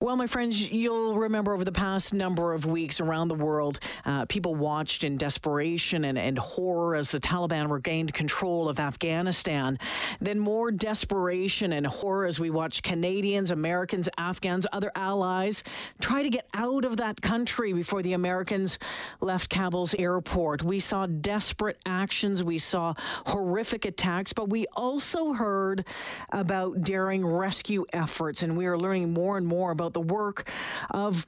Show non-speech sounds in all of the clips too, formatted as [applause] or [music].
Well, my friends, you'll remember over the past number of weeks around the world, uh, people watched in desperation and, and horror as the Taliban regained control of Afghanistan. Then more desperation and horror as we watched Canadians, Americans, Afghans, other allies try to get out of that country before the Americans left Kabul's airport. We saw desperate actions, we saw horrific attacks, but we also heard about daring rescue efforts, and we are learning more and more about about the work of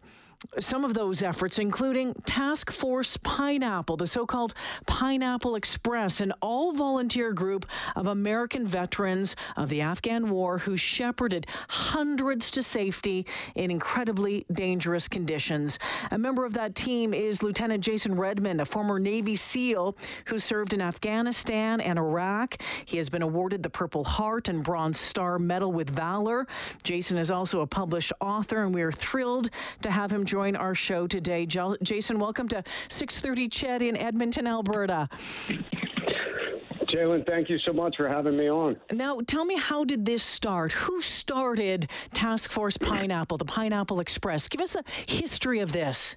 some of those efforts, including Task Force Pineapple, the so called Pineapple Express, an all volunteer group of American veterans of the Afghan war who shepherded hundreds to safety in incredibly dangerous conditions. A member of that team is Lieutenant Jason Redman, a former Navy SEAL who served in Afghanistan and Iraq. He has been awarded the Purple Heart and Bronze Star Medal with Valor. Jason is also a published author, and we are thrilled to have him join our show today. Jason, welcome to 630 CHED in Edmonton, Alberta. Jaylen, thank you so much for having me on. Now, tell me, how did this start? Who started Task Force Pineapple, the Pineapple Express? Give us a history of this.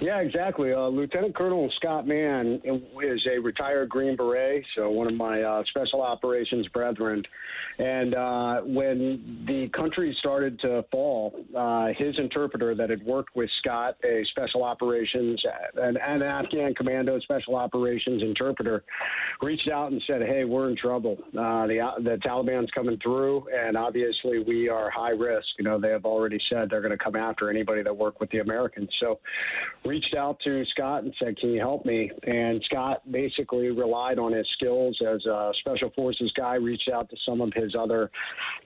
Yeah, exactly. Uh, Lieutenant Colonel Scott Mann is a retired Green Beret, so one of my uh, special operations brethren. And uh, when the country started to fall, uh, his interpreter that had worked with Scott, a special operations, an, an Afghan commando special operations interpreter, reached out and said, "Hey, we're in trouble. Uh, the the Taliban's coming through, and obviously we are high risk. You know, they have already said they're going to come after anybody that work with the Americans." So reached out to Scott and said, "Can you help me?" And Scott basically relied on his skills as a special forces guy. Reached out to some of his other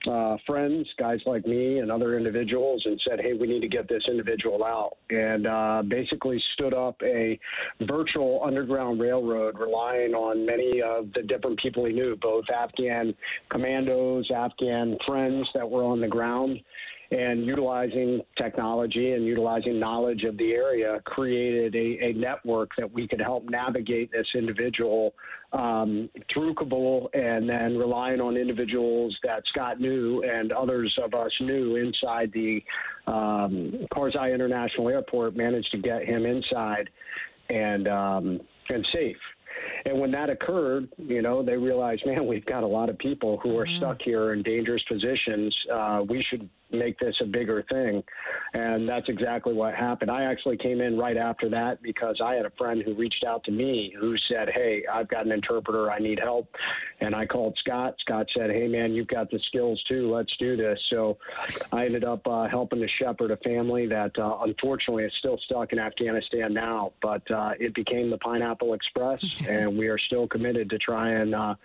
uh, friends, guys like me and other individuals, and said, "Hey, we need to get this individual out." And uh, basically stood up a virtual underground railroad, relying on many of the different people he knew, both Afghan commandos, Afghan friends that were on the ground and utilizing technology and utilizing knowledge of the area created a, a network that we could help navigate this individual um, through Kabul and then relying on individuals that Scott knew and others of us knew inside the um, Karzai International Airport managed to get him inside and um, and safe. And when that occurred, you know, they realized, man, we've got a lot of people who are mm-hmm. stuck here in dangerous positions. Uh, we should make this a bigger thing. And that's exactly what happened. I actually came in right after that because I had a friend who reached out to me who said, Hey, I've got an interpreter. I need help. And I called Scott. Scott said, Hey, man, you've got the skills too. Let's do this. So I ended up uh, helping to shepherd a family that uh, unfortunately is still stuck in Afghanistan now. But uh, it became the Pineapple Express, and we are still committed to try and uh,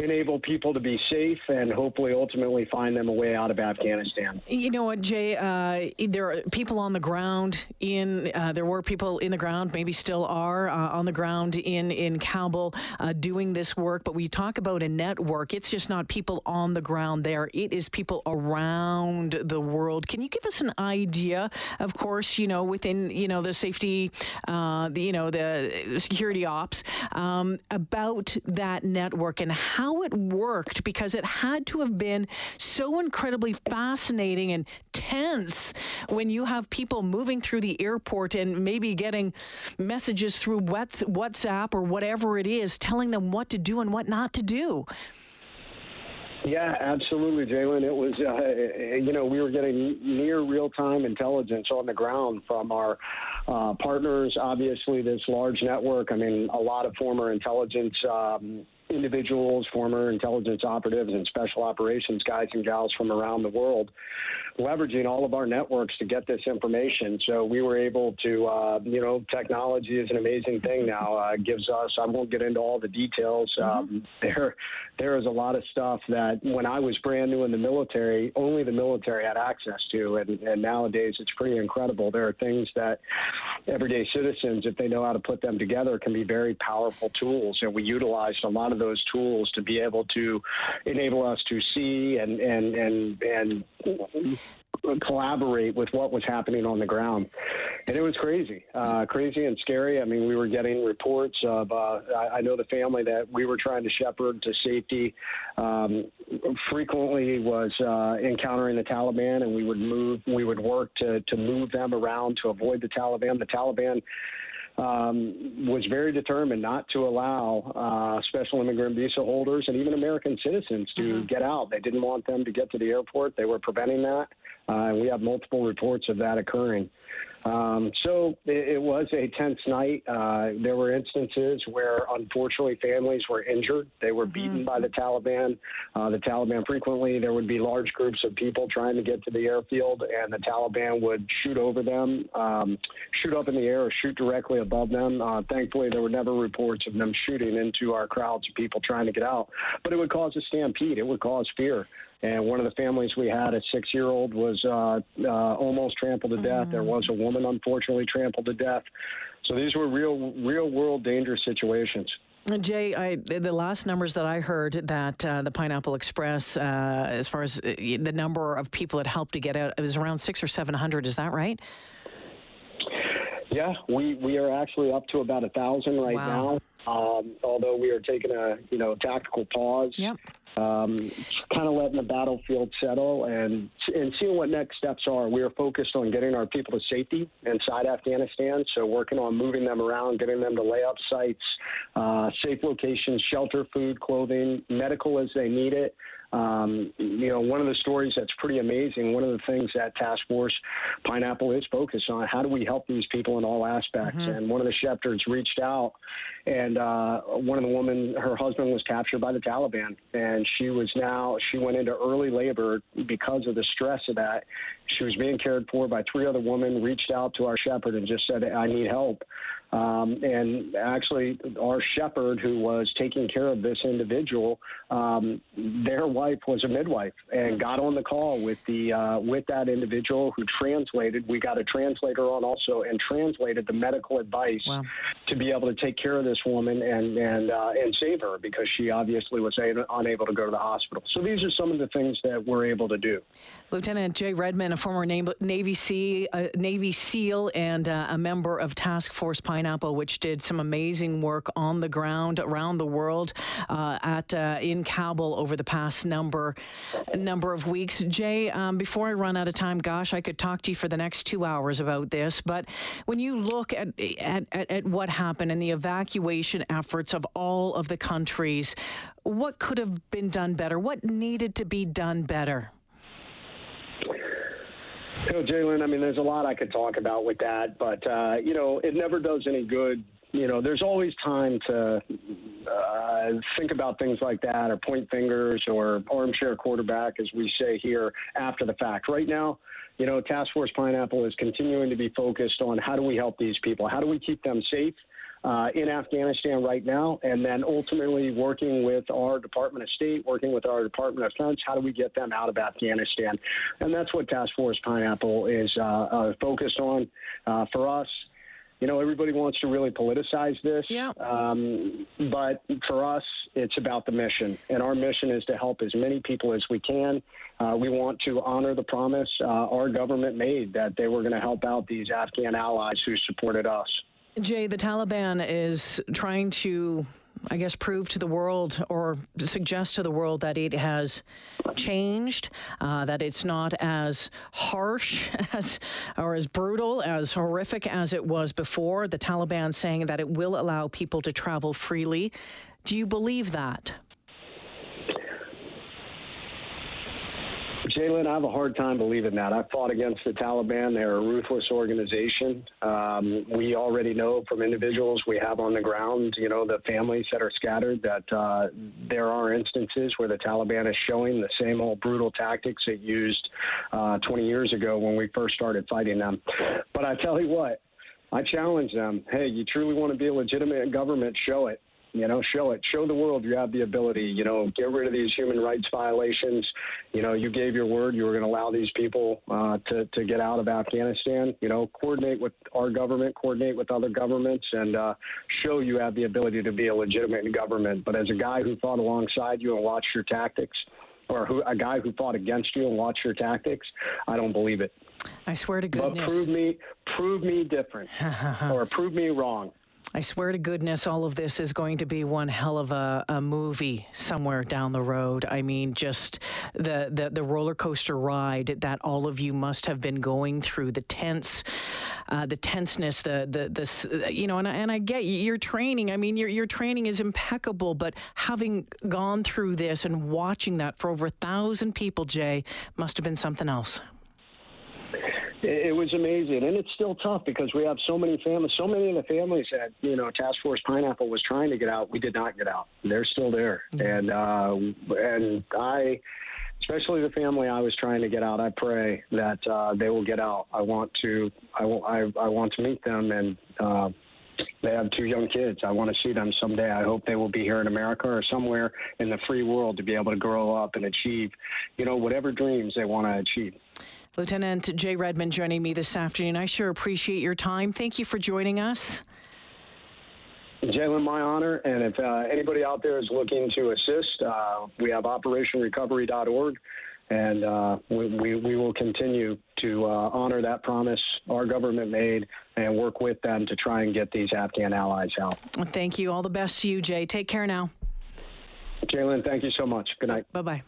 enable people to be safe and hopefully ultimately find them a way out of Afghanistan. You know what, Jay? Uh, there are people on the ground in. Uh, there were people in the ground, maybe still are uh, on the ground in in Kabul uh, doing this work. But we talk about a network. It's just not people on the ground there. It is people around the world. Can you give us an idea? Of course, you know within you know the safety, uh, the you know the security ops um, about that network and how how it worked because it had to have been so incredibly fascinating and tense when you have people moving through the airport and maybe getting messages through WhatsApp or whatever it is telling them what to do and what not to do. Yeah, absolutely, Jaylen. It was, uh, you know, we were getting near real time intelligence on the ground from our uh, partners. Obviously, this large network. I mean, a lot of former intelligence um, individuals, former intelligence operatives, and special operations guys and gals from around the world, leveraging all of our networks to get this information. So we were able to, uh, you know, technology is an amazing thing now. Uh, gives us. I won't get into all the details. Mm-hmm. Um, there, there is a lot of stuff that when I was brand new in the military, only the military had access to, and, and nowadays it's pretty incredible. There are things that everyday citizens, if they know how to put them together, can be very powerful tools, and we utilized a lot of those tools to be able to enable us to see and and and and collaborate with what was happening on the ground. And it was crazy, uh, crazy and scary. I mean, we were getting reports of, uh, I, I know the family that we were trying to shepherd to safety um, frequently was uh, encountering the Taliban, and we would move, we would work to, to move them around to avoid the Taliban. The Taliban um, was very determined not to allow uh, special immigrant visa holders and even American citizens to mm-hmm. get out. They didn't want them to get to the airport. They were preventing that. Uh, we have multiple reports of that occurring. Um, so it, it, was a tense night. Uh, there were instances where, unfortunately, families were injured. They were beaten mm-hmm. by the Taliban. Uh, the Taliban frequently, there would be large groups of people trying to get to the airfield, and the Taliban would shoot over them, um, shoot up in the air, or shoot directly above them. Uh, thankfully, there were never reports of them shooting into our crowds of people trying to get out. But it would cause a stampede. It would cause fear. And one of the families we had, a six year old, was uh, uh, almost trampled to death. Mm-hmm. There was a woman, unfortunately, trampled to death. So these were real, real world dangerous situations. Jay, I, the last numbers that I heard that uh, the Pineapple Express, uh, as far as uh, the number of people it helped to get out, it was around six or seven hundred. Is that right? Yeah, we, we are actually up to about a thousand right wow. now. Um, although we are taking a you know tactical pause. Yep um, kind of letting the battlefield settle and and seeing what next steps are. We are focused on getting our people to safety inside Afghanistan, so working on moving them around, getting them to lay up sites, uh, safe locations, shelter, food, clothing, medical as they need it. Um, you know, one of the stories that's pretty amazing, one of the things that Task Force Pineapple is focused on, how do we help these people in all aspects? Mm-hmm. And one of the shepherds reached out, and uh, one of the women, her husband was captured by the Taliban, and she was now, she went into early labor because of the stress of that. She was being cared for by three other women, reached out to our shepherd and just said, I need help. Um, and actually, our shepherd, who was taking care of this individual, um, their wife was a midwife and hmm. got on the call with the uh, with that individual who translated. We got a translator on also and translated the medical advice wow. to be able to take care of this woman and and uh, and save her because she obviously was a- unable to go to the hospital. So these are some of the things that we're able to do. Lieutenant Jay Redman, a former Navy Sea uh, Navy SEAL and uh, a member of Task Force Pine Pineapple, which did some amazing work on the ground around the world uh, at uh, in Kabul over the past number number of weeks. Jay, um, before I run out of time, gosh, I could talk to you for the next two hours about this. But when you look at at, at, at what happened and the evacuation efforts of all of the countries, what could have been done better? What needed to be done better? You know, Jalen, I mean, there's a lot I could talk about with that, but, uh, you know, it never does any good. You know, there's always time to uh, think about things like that or point fingers or armchair quarterback, as we say here, after the fact. Right now, you know, Task Force Pineapple is continuing to be focused on how do we help these people? How do we keep them safe? Uh, in Afghanistan right now, and then ultimately working with our Department of State, working with our Department of Defense, how do we get them out of Afghanistan? And that's what Task Force Pineapple is uh, uh, focused on uh, for us you know, everybody wants to really politicize this. Yeah. Um, but for us, it's about the mission. And our mission is to help as many people as we can. Uh, we want to honor the promise uh, our government made that they were going to help out these Afghan allies who supported us. Jay, the Taliban is trying to, I guess, prove to the world or suggest to the world that it has changed, uh, that it's not as harsh [laughs] as or as brutal, as horrific as it was before. The Taliban saying that it will allow people to travel freely. Do you believe that? Jalen, I have a hard time believing that. I fought against the Taliban. They're a ruthless organization. Um, we already know from individuals we have on the ground, you know, the families that are scattered, that uh, there are instances where the Taliban is showing the same old brutal tactics it used uh, 20 years ago when we first started fighting them. But I tell you what, I challenge them. Hey, you truly want to be a legitimate government? Show it. You know, show it. Show the world you have the ability. You know, get rid of these human rights violations. You know, you gave your word you were going to allow these people uh, to to get out of Afghanistan. You know, coordinate with our government, coordinate with other governments, and uh, show you have the ability to be a legitimate government. But as a guy who fought alongside you and watched your tactics, or who, a guy who fought against you and watched your tactics, I don't believe it. I swear to goodness. But prove me, prove me different, [laughs] or prove me wrong. I swear to goodness, all of this is going to be one hell of a, a movie somewhere down the road. I mean, just the, the, the roller coaster ride that all of you must have been going through, the tense, uh, the tenseness, the the the you know, and and I get your training. I mean, your your training is impeccable, but having gone through this and watching that for over a thousand people, Jay, must have been something else. It, was amazing, and it's still tough because we have so many families. So many of the families that you know Task Force Pineapple was trying to get out, we did not get out. They're still there, and uh, and I especially the family I was trying to get out. I pray that uh, they will get out. I want to. I, I, I want to meet them, and uh, they have two young kids. I want to see them someday. I hope they will be here in America or somewhere in the free world to be able to grow up and achieve, you know, whatever dreams they want to achieve. Lieutenant Jay Redman joining me this afternoon. I sure appreciate your time. Thank you for joining us. Jalen, my honor. And if uh, anybody out there is looking to assist, uh, we have operationrecovery.org, and uh, we, we, we, will continue to uh, honor that promise our government made and work with them to try and get these Afghan allies out. Thank you. All the best to you, Jay. Take care now. Jalen, thank you so much. Good night. Bye bye.